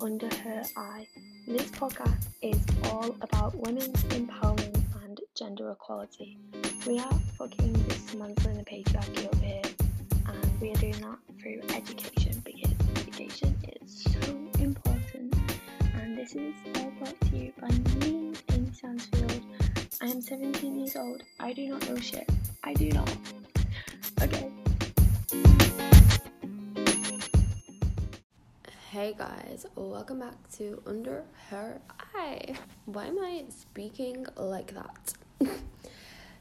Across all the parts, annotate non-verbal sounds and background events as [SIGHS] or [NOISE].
Under Her Eye. This podcast is all about women's empowerment and gender equality. We are fucking dismantling the patriarchy over here, and we are doing that through education because education is so important. And this is all brought to you by me, Amy Sansfield. I am 17 years old. I do not know shit. I do not. Hey guys, welcome back to Under Her Eye. Why am I speaking like that? [LAUGHS]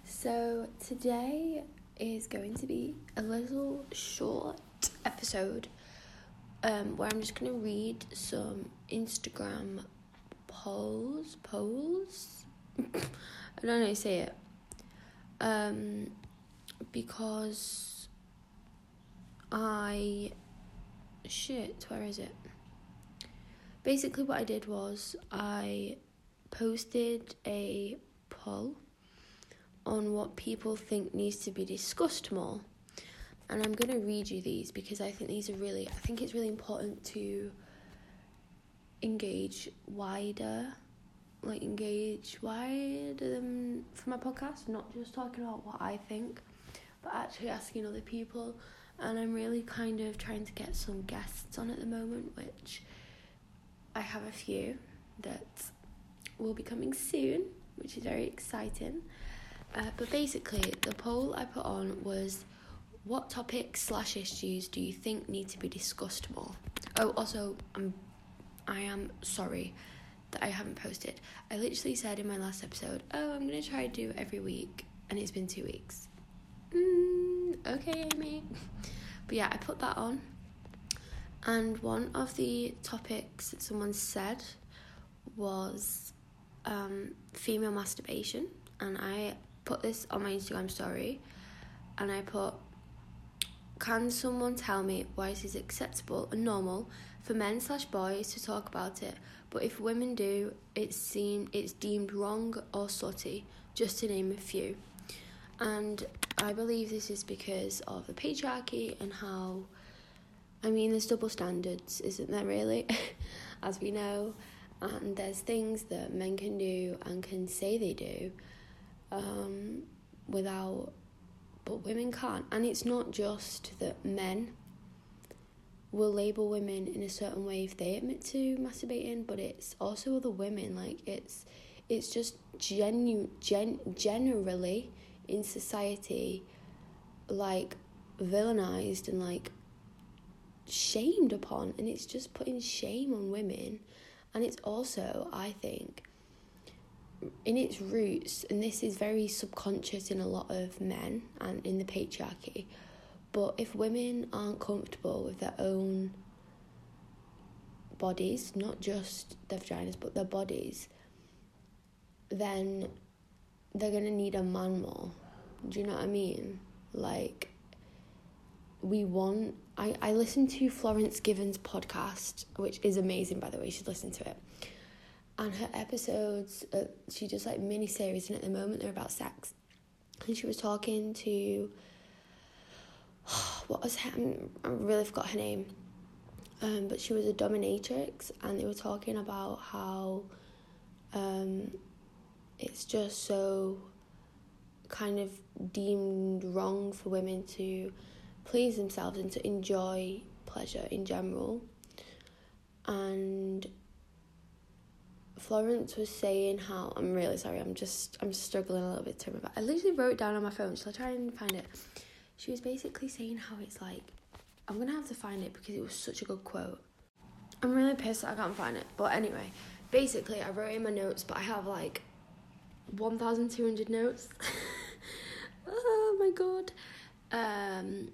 so, today is going to be a little short episode um, where I'm just going to read some Instagram polls. Polls? [LAUGHS] I don't know how to say it. Um, because I shit, where is it? Basically, what I did was I posted a poll on what people think needs to be discussed more. And I'm going to read you these because I think these are really, I think it's really important to engage wider, like engage wider than for my podcast, not just talking about what I think, but actually asking other people and I'm really kind of trying to get some guests on at the moment, which I have a few that will be coming soon, which is very exciting. Uh, but basically, the poll I put on was what topics slash issues do you think need to be discussed more? Oh, also, I'm, I am sorry that I haven't posted. I literally said in my last episode, oh, I'm gonna try to do every week, and it's been two weeks. Mm, okay, Amy. But yeah, I put that on. And one of the topics that someone said was um, female masturbation. And I put this on my Instagram story. And I put, can someone tell me why it is acceptable and normal for men slash boys to talk about it, but if women do, it's seen it's deemed wrong or slutty, just to name a few. And I believe this is because of the patriarchy and how, I mean, there's double standards, isn't there, really? [LAUGHS] As we know. And there's things that men can do and can say they do um, without, but women can't. And it's not just that men will label women in a certain way if they admit to masturbating, but it's also other women. Like, it's, it's just genu- gen- generally in society like villainized and like shamed upon and it's just putting shame on women. And it's also i think in its roots and this is very subconscious in a lot of men and in the patriarchy but if women aren't comfortable with their own bodies not just their vaginas but their bodies then they're gonna need a man more. Do you know what I mean? Like, we want. I, I listened to Florence Given's podcast, which is amazing, by the way. You should listen to it. And her episodes, uh, she does like mini series, and at the moment they're about sex. And she was talking to. [SIGHS] What was her? I really forgot her name. Um, but she was a dominatrix, and they were talking about how um, it's just so kind of deemed wrong for women to please themselves and to enjoy pleasure in general. And Florence was saying how I'm really sorry, I'm just I'm struggling a little bit to remember. I literally wrote down on my phone, so I'll try and find it. She was basically saying how it's like I'm gonna have to find it because it was such a good quote. I'm really pissed that I can't find it. But anyway, basically I wrote in my notes, but I have like 1,200 notes. [LAUGHS] oh my god. Um,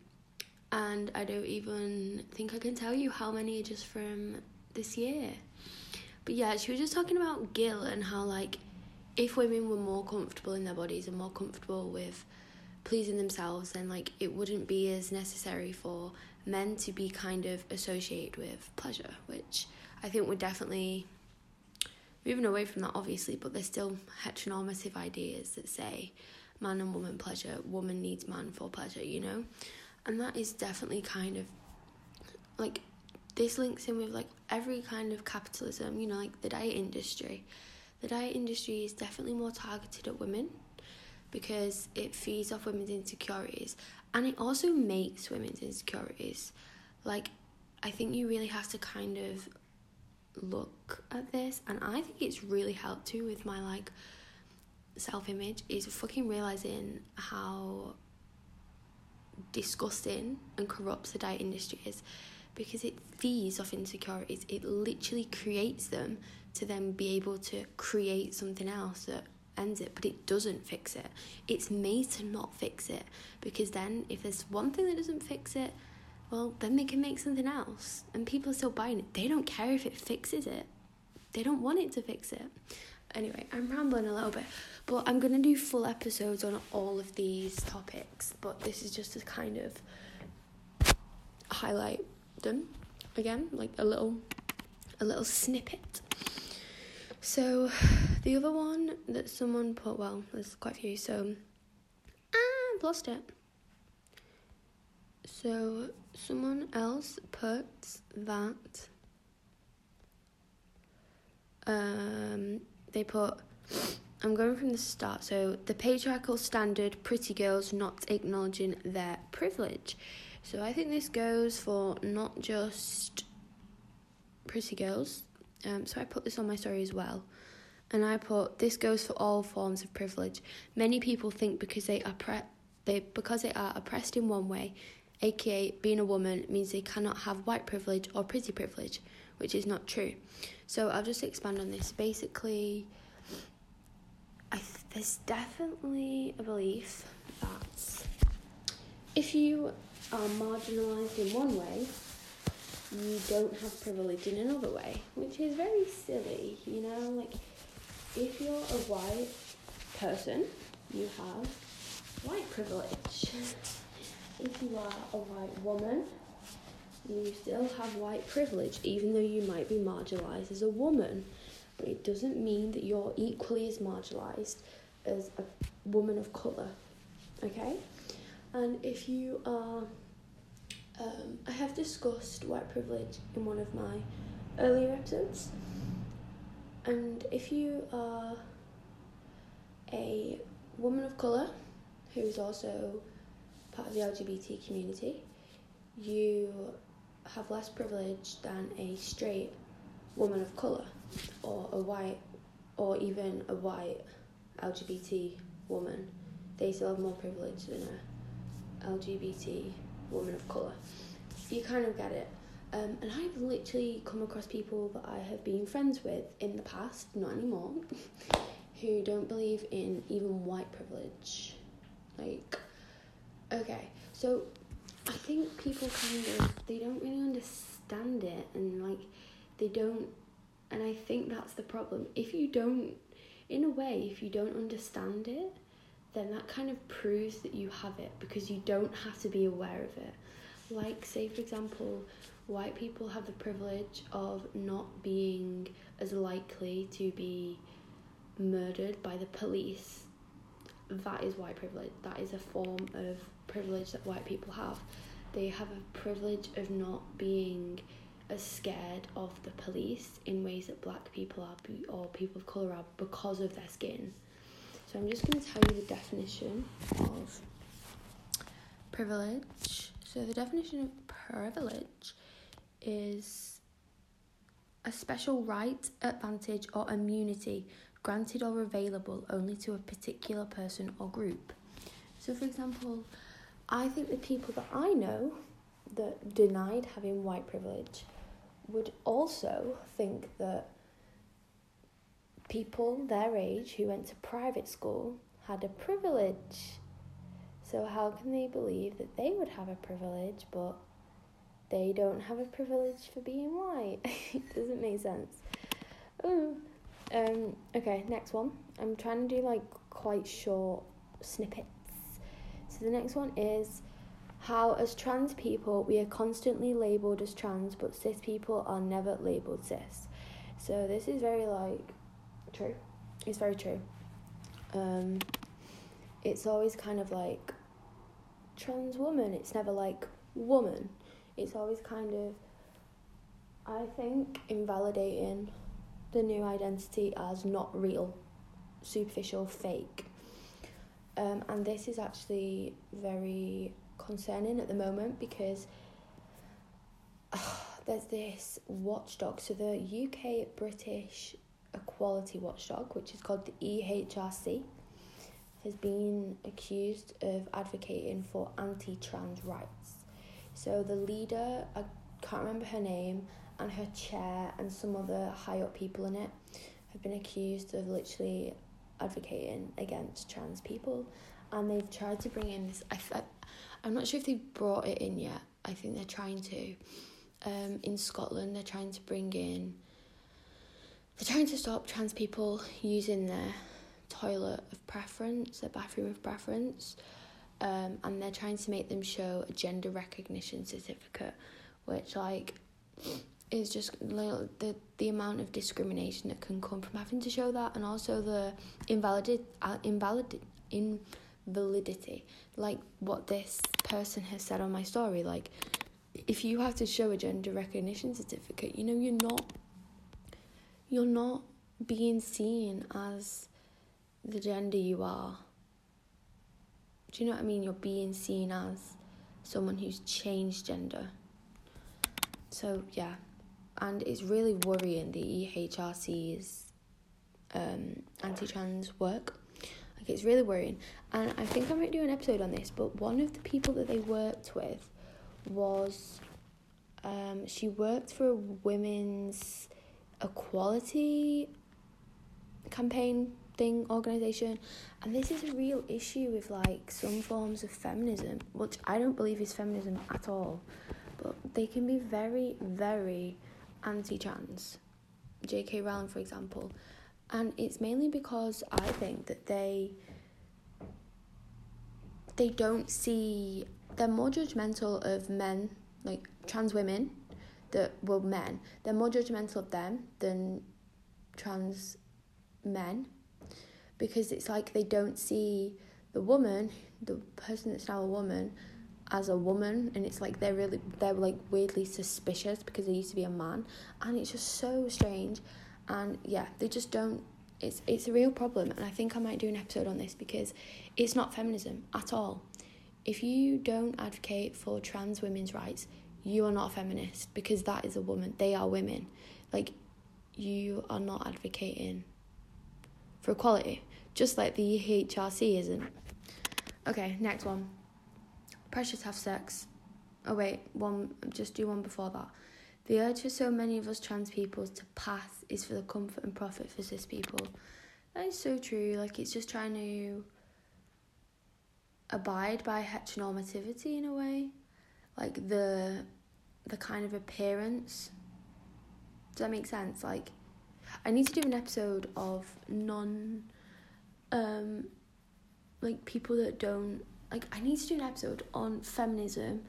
and I don't even think I can tell you how many are just from this year. But yeah, she was just talking about Gill and how, like, if women were more comfortable in their bodies and more comfortable with pleasing themselves, then, like, it wouldn't be as necessary for men to be kind of associated with pleasure, which I think would definitely moving away from that obviously but there's still heteronormative ideas that say man and woman pleasure woman needs man for pleasure you know and that is definitely kind of like this links in with like every kind of capitalism, you know, like the diet industry. The diet industry is definitely more targeted at women because it feeds off women's insecurities and it also makes women's insecurities. Like, I think you really have to kind of look at this, and I think it's really helped too with my like self image is fucking realizing how disgusting and corrupt the diet industry is because it feeds off insecurities. It literally creates them to then be able to create something else that ends it, but it doesn't fix it. It's made to not fix it because then if there's one thing that doesn't fix it, well, then they can make something else and people are still buying it. They don't care if it fixes it, they don't want it to fix it. Anyway, I'm rambling a little bit, but I'm gonna do full episodes on all of these topics, but this is just to kind of highlight them again, like a little a little snippet. So the other one that someone put well, there's quite a few, so ah, I've lost it. So someone else puts that um they put I'm going from the start. So the patriarchal standard pretty girls not acknowledging their privilege. So I think this goes for not just pretty girls. Um, so I put this on my story as well. And I put this goes for all forms of privilege. Many people think because they are pre- they because they are oppressed in one way, aka being a woman means they cannot have white privilege or pretty privilege, which is not true. So I'll just expand on this. Basically, I th- there's definitely a belief that if you are marginalised in one way, you don't have privilege in another way, which is very silly, you know? Like, if you're a white person, you have white privilege. [LAUGHS] if you are a white woman, you still have white privilege, even though you might be marginalised as a woman. But it doesn't mean that you're equally as marginalised as a woman of colour, okay? And if you are, um, I have discussed white privilege in one of my earlier episodes. And if you are a woman of colour who's also part of the LGBT community, you have less privilege than a straight woman of colour or a white or even a white LGBT woman. They still have more privilege than a LGBT woman of colour. You kind of get it. Um, and I've literally come across people that I have been friends with in the past, not anymore, [LAUGHS] who don't believe in even white privilege. Like, okay, so I think people kind of they don't really understand it, and like they don't, and I think that's the problem. If you don't, in a way, if you don't understand it, then that kind of proves that you have it because you don't have to be aware of it. Like, say, for example, white people have the privilege of not being as likely to be murdered by the police. That is white privilege. That is a form of privilege that white people have. They have a privilege of not being as scared of the police in ways that black people are or people of colour are because of their skin. So I'm just going to tell you the definition of privilege. So the definition of privilege is a special right, advantage, or immunity granted or available only to a particular person or group. So, for example, I think the people that I know that denied having white privilege would also think that people their age who went to private school had a privilege. So, how can they believe that they would have a privilege but they don't have a privilege for being white? [LAUGHS] it doesn't make sense. Ooh. Um, okay, next one. I'm trying to do like quite short snippets. So, the next one is how, as trans people, we are constantly labelled as trans, but cis people are never labelled cis. So, this is very like true. It's very true. Um, it's always kind of like trans woman. It's never like woman. It's always kind of I think invalidating the new identity as not real, superficial, fake. Um, and this is actually very concerning at the moment because uh, [SIGHS] there's this watchdog. So the UK British Equality Watchdog, which is called the EHRC, has been accused of advocating for anti trans rights. So the leader, I can't remember her name, and her chair and some other high up people in it have been accused of literally advocating against trans people. And they've tried to bring in this. I, I, I'm not sure if they've brought it in yet. I think they're trying to. Um, in Scotland, they're trying to bring in. They're trying to stop trans people using their toilet of preference, their bathroom of preference, um, and they're trying to make them show a gender recognition certificate, which like is just little, the the amount of discrimination that can come from having to show that, and also the invalid uh, invalid invalidity, like what this person has said on my story, like. If you have to show a gender recognition certificate, you know you're not you're not being seen as the gender you are. Do you know what I mean? You're being seen as someone who's changed gender. So, yeah. And it's really worrying the EHRC's um, anti trans work. Like, it's really worrying. And I think I might do an episode on this, but one of the people that they worked with was. Um, she worked for a women's equality campaign thing organization and this is a real issue with like some forms of feminism which i don't believe is feminism at all but they can be very very anti-trans jk rowling for example. And it's mainly because i think that they they don't see they're more judgmental of men like trans women that were men. They're more judgmental of them than trans men because it's like they don't see the woman, the person that's now a woman, as a woman and it's like they're really they're like weirdly suspicious because they used to be a man and it's just so strange and yeah they just don't it's it's a real problem and I think I might do an episode on this because it's not feminism at all if you don't advocate for trans women's rights you are not a feminist because that is a woman they are women like you are not advocating for equality just like the HRC isn't. Okay, next one. Pressure to have sex. Oh wait, one just do one before that. The urge for so many of us trans people to pass is for the comfort and profit for cis people. That is so true. Like it's just trying to abide by heteronormativity in a way. Like the the kind of appearance. Does that make sense? Like I need to do an episode of non um like people that don't like I need to do an episode on feminism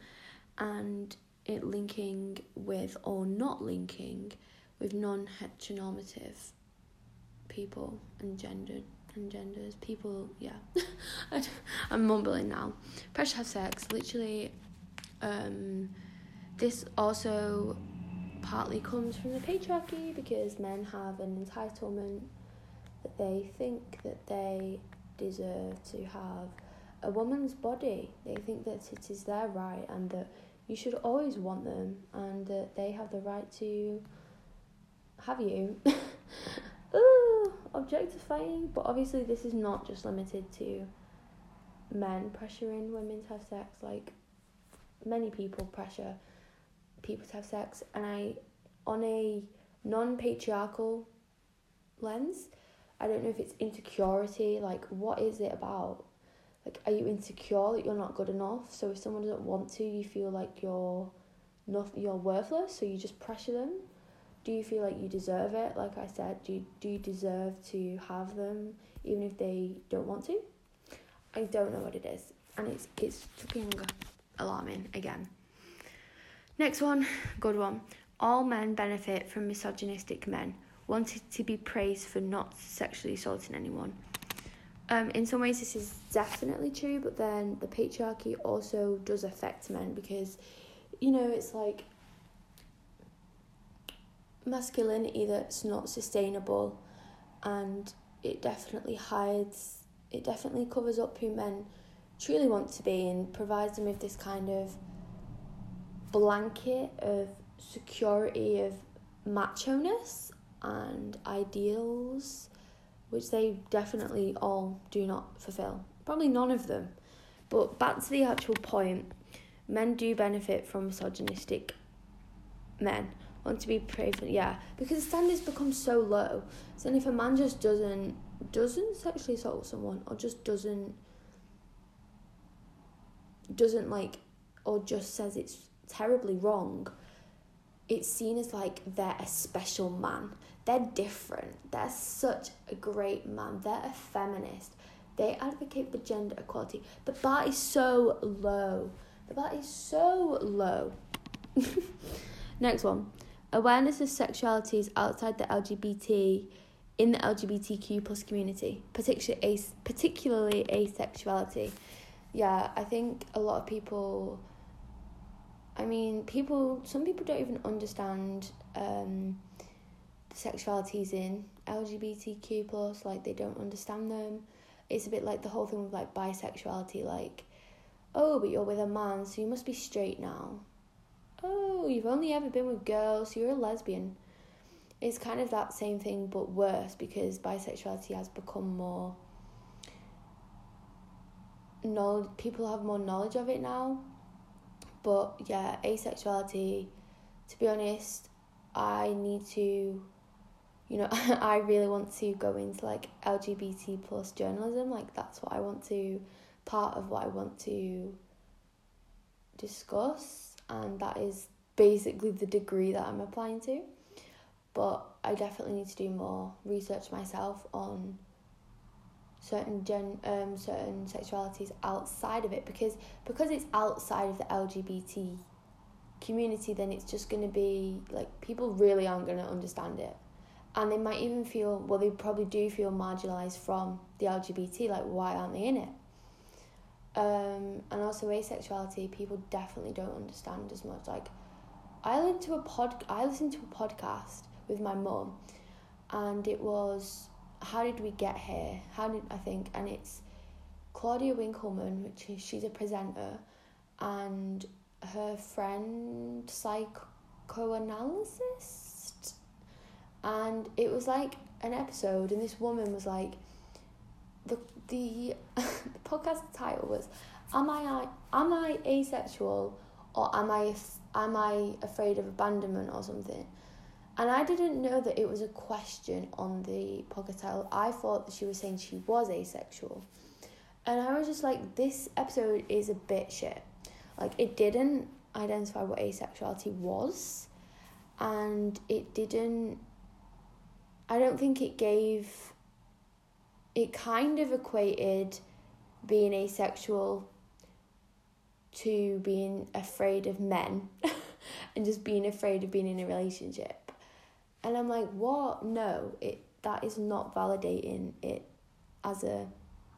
and it linking with or not linking with non heteronormative people and gender and genders. People yeah. [LAUGHS] I'm mumbling now. Pressure to have sex. Literally um this also partly comes from the patriarchy because men have an entitlement that they think that they deserve to have a woman's body. They think that it is their right and that you should always want them and that they have the right to have you. [LAUGHS] Ooh, objectifying. But obviously, this is not just limited to men pressuring women to have sex. Like, many people pressure people to have sex. And I, on a non patriarchal lens, I don't know if it's insecurity, like what is it about? Like are you insecure that you're not good enough? So if someone doesn't want to, you feel like you're not you're worthless, so you just pressure them. Do you feel like you deserve it? Like I said, do you, do you deserve to have them even if they don't want to? I don't know what it is. And it's it's fucking alarming again. Next one, good one. All men benefit from misogynistic men wanted to be praised for not sexually assaulting anyone. Um, in some ways, this is definitely true, but then the patriarchy also does affect men because, you know, it's like masculinity that's not sustainable and it definitely hides it definitely covers up who men truly want to be and provides them with this kind of blanket of security of macho-ness and ideals which they definitely all do not fulfill. Probably none of them. But back to the actual point. Men do benefit from misogynistic men. Want to be praised yeah. Because the standards become so low. So then if a man just doesn't doesn't sexually assault someone or just doesn't doesn't like or just says it's terribly wrong it's seen as like they're a special man they're different. They're such a great man. They're a feminist. They advocate for gender equality. The bar is so low. The bar is so low. [LAUGHS] Next one. Awareness of sexualities outside the lgbt in the lgbtq plus community particularly, particularly asexuality. Yeah, I think a lot of people. I mean, people. Some people don't even understand um, sexualities in LGBTQ plus. Like they don't understand them. It's a bit like the whole thing with like bisexuality. Like, oh, but you're with a man, so you must be straight now. Oh, you've only ever been with girls, so you're a lesbian. It's kind of that same thing, but worse because bisexuality has become more knowledge people have more knowledge of it now but yeah asexuality to be honest i need to you know [LAUGHS] i really want to go into like lgbt plus journalism like that's what i want to part of what i want to discuss and that is basically the degree that i'm applying to. But i definitely need to do more research myself on certain gen um certain sexualities outside of it because because it's outside of the LGBT community then it's just going to be like people really aren't going to understand it and they might even feel well they probably do feel marginalized from the LGBT like why aren't they in it um and also asexuality people definitely don't understand as much like I listened to a pod I listened to a podcast with my mum and it was how did we get here? How did I think? And it's Claudia Winkleman, which is she's a presenter, and her friend psychoanalyst, and it was like an episode, and this woman was like, the the, [LAUGHS] the podcast title was, "Am I am I asexual or am I am I afraid of abandonment or something?" And I didn't know that it was a question on the podcast title. I thought that she was saying she was asexual. And I was just like, this episode is a bit shit. Like, it didn't identify what asexuality was. And it didn't. I don't think it gave. It kind of equated being asexual to being afraid of men [LAUGHS] and just being afraid of being in a relationship. And I'm like, what? No, it that is not validating it as a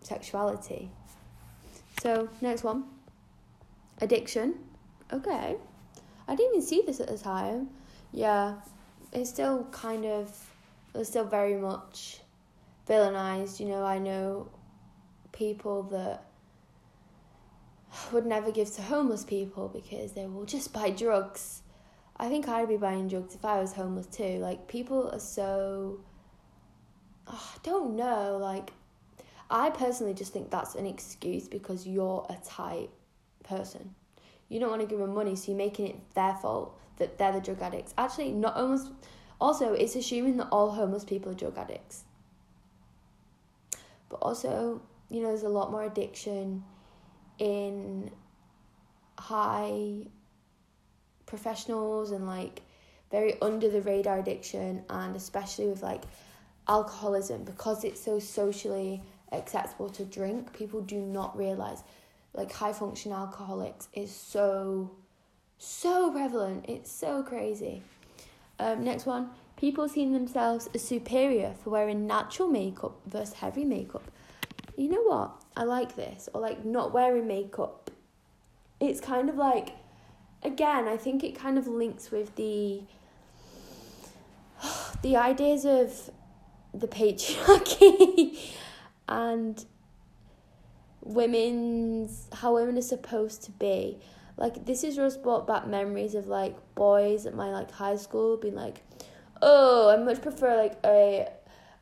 sexuality. So next one. Addiction. Okay. I didn't even see this at the time. Yeah. It's still kind of it's still very much villainized, you know, I know people that would never give to homeless people because they will just buy drugs I think I'd be buying drugs if I was homeless too. Like people are so oh, I don't know, like I personally just think that's an excuse because you're a tight person. You don't want to give them money, so you're making it their fault that they're the drug addicts. Actually, not almost. Also, it's assuming that all homeless people are drug addicts. But also, you know, there's a lot more addiction in high professionals and like very under the radar addiction and especially with like alcoholism. Because it's so socially acceptable to drink people do not realize like high function alcoholics is so so prevalent. It's so crazy um, next one. People seeing themselves as superior for wearing natural makeup versus heavy makeup. You know what? I like this or like not wearing makeup. It's kind of like again, I think it kind of links with the [SIGHS] the ideas of the patriarchy [LAUGHS] and women's how women are supposed to be. Like this is just brought back memories of like boys at my like high school being like, oh, I much prefer like a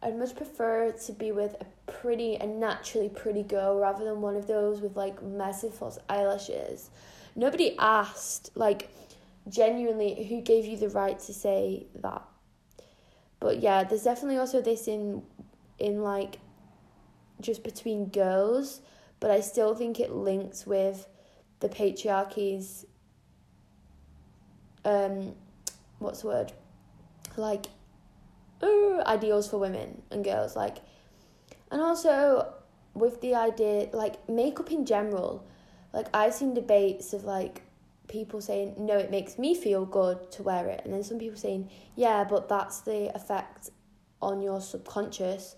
I'd much prefer to be with a pretty and naturally pretty girl rather than one of those with like massive false eyelashes. Nobody asked, like, genuinely, who gave you the right to say that? But yeah, there's definitely also this in, in like, just between girls, but I still think it links with the patriarchy's, um, what's the word? Like, uh, ideals for women and girls like and also with the idea like makeup in general like i've seen debates of like people saying no it makes me feel good to wear it and then some people saying yeah but that's the effect on your subconscious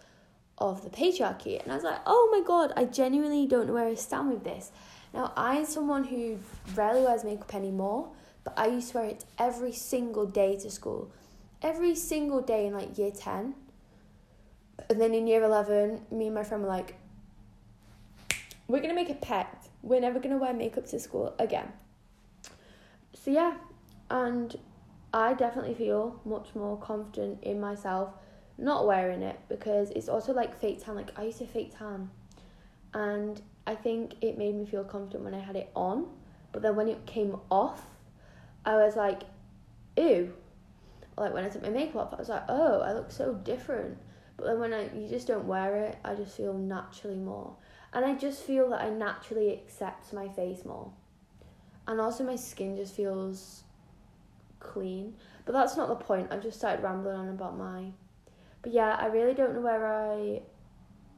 of the patriarchy and i was like oh my god i genuinely don't know where i stand with this now i'm someone who rarely wears makeup anymore but i used to wear it every single day to school every single day in like year 10. And then in year 11, me and my friend were like, we're going to make a pact. We're never going to wear makeup to school again. So, yeah, and I definitely feel much more confident in myself not wearing it because it's also like fake tan. Like, I used to fake tan, and I think it made me feel confident when I had it on, but then when it came off, I was like, ew, like when I took my makeup off, I was like, oh, I look so different. But then when I you just don't wear it, I just feel naturally more. And I just feel that I naturally accept my face more. And also my skin just feels clean. But that's not the point. I've just started rambling on about my But yeah, I really don't know where I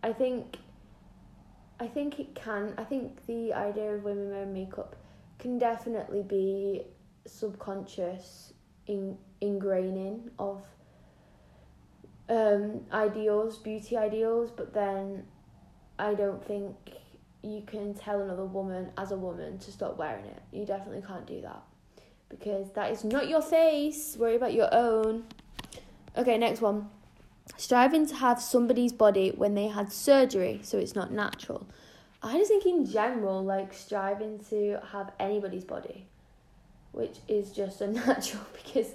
I think I think it can I think the idea of women wearing makeup can definitely be subconscious in ingraining of um, ideals, beauty ideals, but then I don't think you can tell another woman as a woman to stop wearing it. You definitely can't do that because that is not your face. Worry about your own. Okay, next one. Striving to have somebody's body when they had surgery, so it's not natural. I just think in general, like striving to have anybody's body, which is just [LAUGHS] unnatural because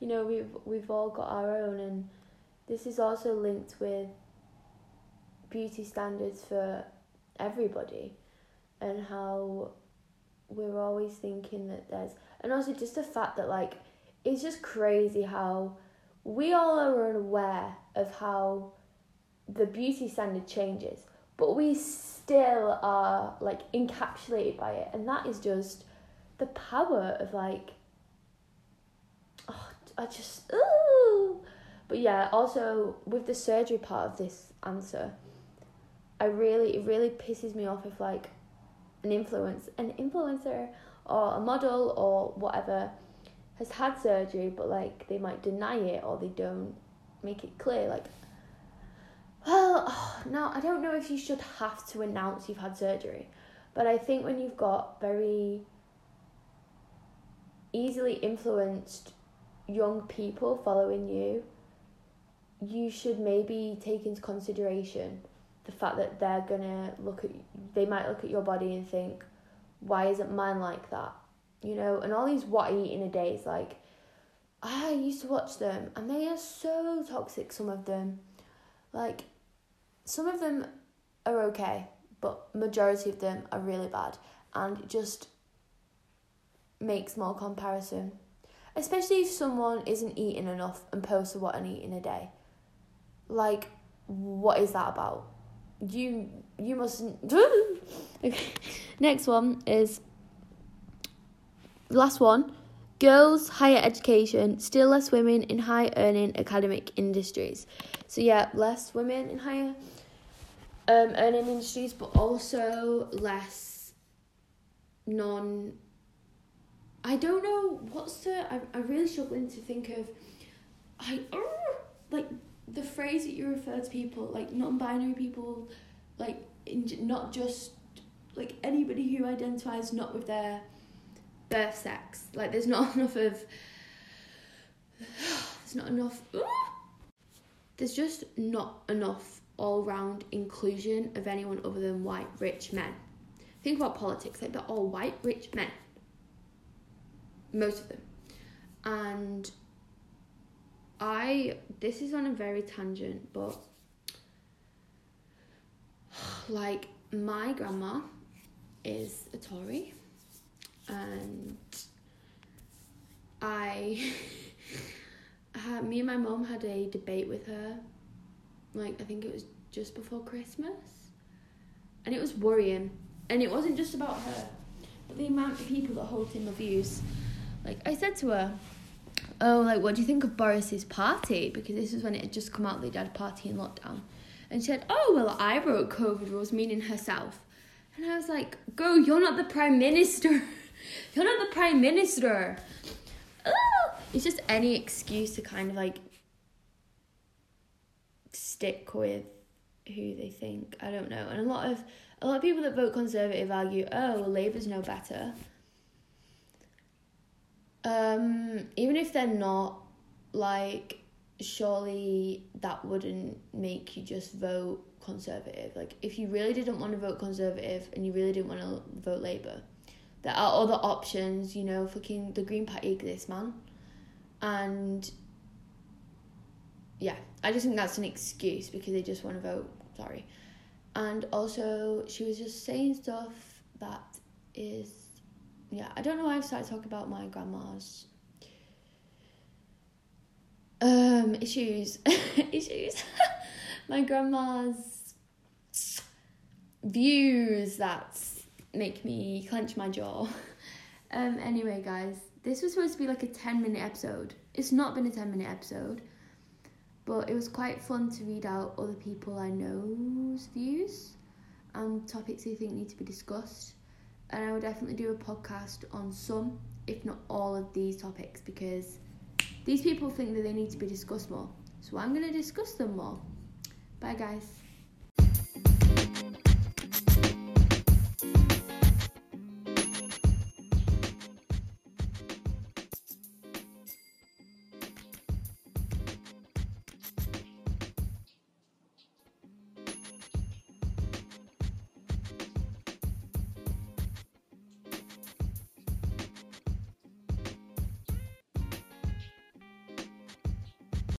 you know we've we've all got our own and this is also linked with beauty standards for everybody and how we're always thinking that there's and also just the fact that like it's just crazy how we all are unaware of how the beauty standard changes but we still are like encapsulated by it and that is just the power of like oh, I just ooh. But yeah, also with the surgery part of this answer, I really it really pisses me off if like an influence an influencer or a model or whatever has had surgery but like they might deny it or they don't make it clear like well oh, [SIGHS] now I don't know if you should have to announce you've had surgery but I think when you've got very easily influenced young people following you, you should maybe take into consideration the fact that they're gonna look at they might look at your body and think, why isn't mine like that? You know, and all these what I eat in a day is like ah, I used to watch them and they are so toxic, some of them. Like some of them are okay, but majority of them are really bad and it just makes more comparison especially if someone isn't eating enough and posts what an eat in a day. Like, what is that about? You you mustn't. [LAUGHS] okay. Next one is last one. Girls, higher education, still less women in high earning academic industries. So yeah, less women in higher um, earning industries, but also less non I don't know what's the. I, I'm really struggling to think of. I uh, like the phrase that you refer to people like non-binary people, like in, not just like anybody who identifies not with their birth sex. Like there's not [LAUGHS] enough of. There's not enough. There's just not enough all round inclusion of anyone other than white rich men. Think about politics, like they're all white rich men. Most of them. And I this is on a very tangent, but [SIGHS] like my grandma is a Tory and I [LAUGHS] had, me and my mom had a debate with her like I think it was just before Christmas. And it was worrying. And it wasn't just about her but the amount of people that hold similar views. Like I said to her oh like what do you think of Boris's party? Because this was when it had just come out they had a party in lockdown. And she said oh well I wrote COVID rules meaning herself. And I was like girl you're not the prime minister [LAUGHS] you're not the prime minister it's just any excuse to kind of like stick with who they think. I don't know. And a lot of a lot of people that vote conservative argue, oh, well, Labour's no better. Um, even if they're not, like, surely that wouldn't make you just vote conservative. Like, if you really didn't want to vote conservative and you really didn't want to vote Labour, there are other options. You know, fucking the Green Party exists, man, and yeah, I just think that's an excuse because they just want to vote. Sorry. And also, she was just saying stuff that is, yeah, I don't know why I've started talking about my grandma's um issues, [LAUGHS] issues. [LAUGHS] my grandma's views that make me clench my jaw. [LAUGHS] Um. Anyway, guys, this was supposed to be like a ten minute episode. It's not been a ten minute episode but it was quite fun to read out other people I know's views and topics they think need to be discussed. And I will definitely do a podcast on some, if not all, of these topics because these people think that they need to be discussed more. So I'm going to discuss them more. Bye, guys.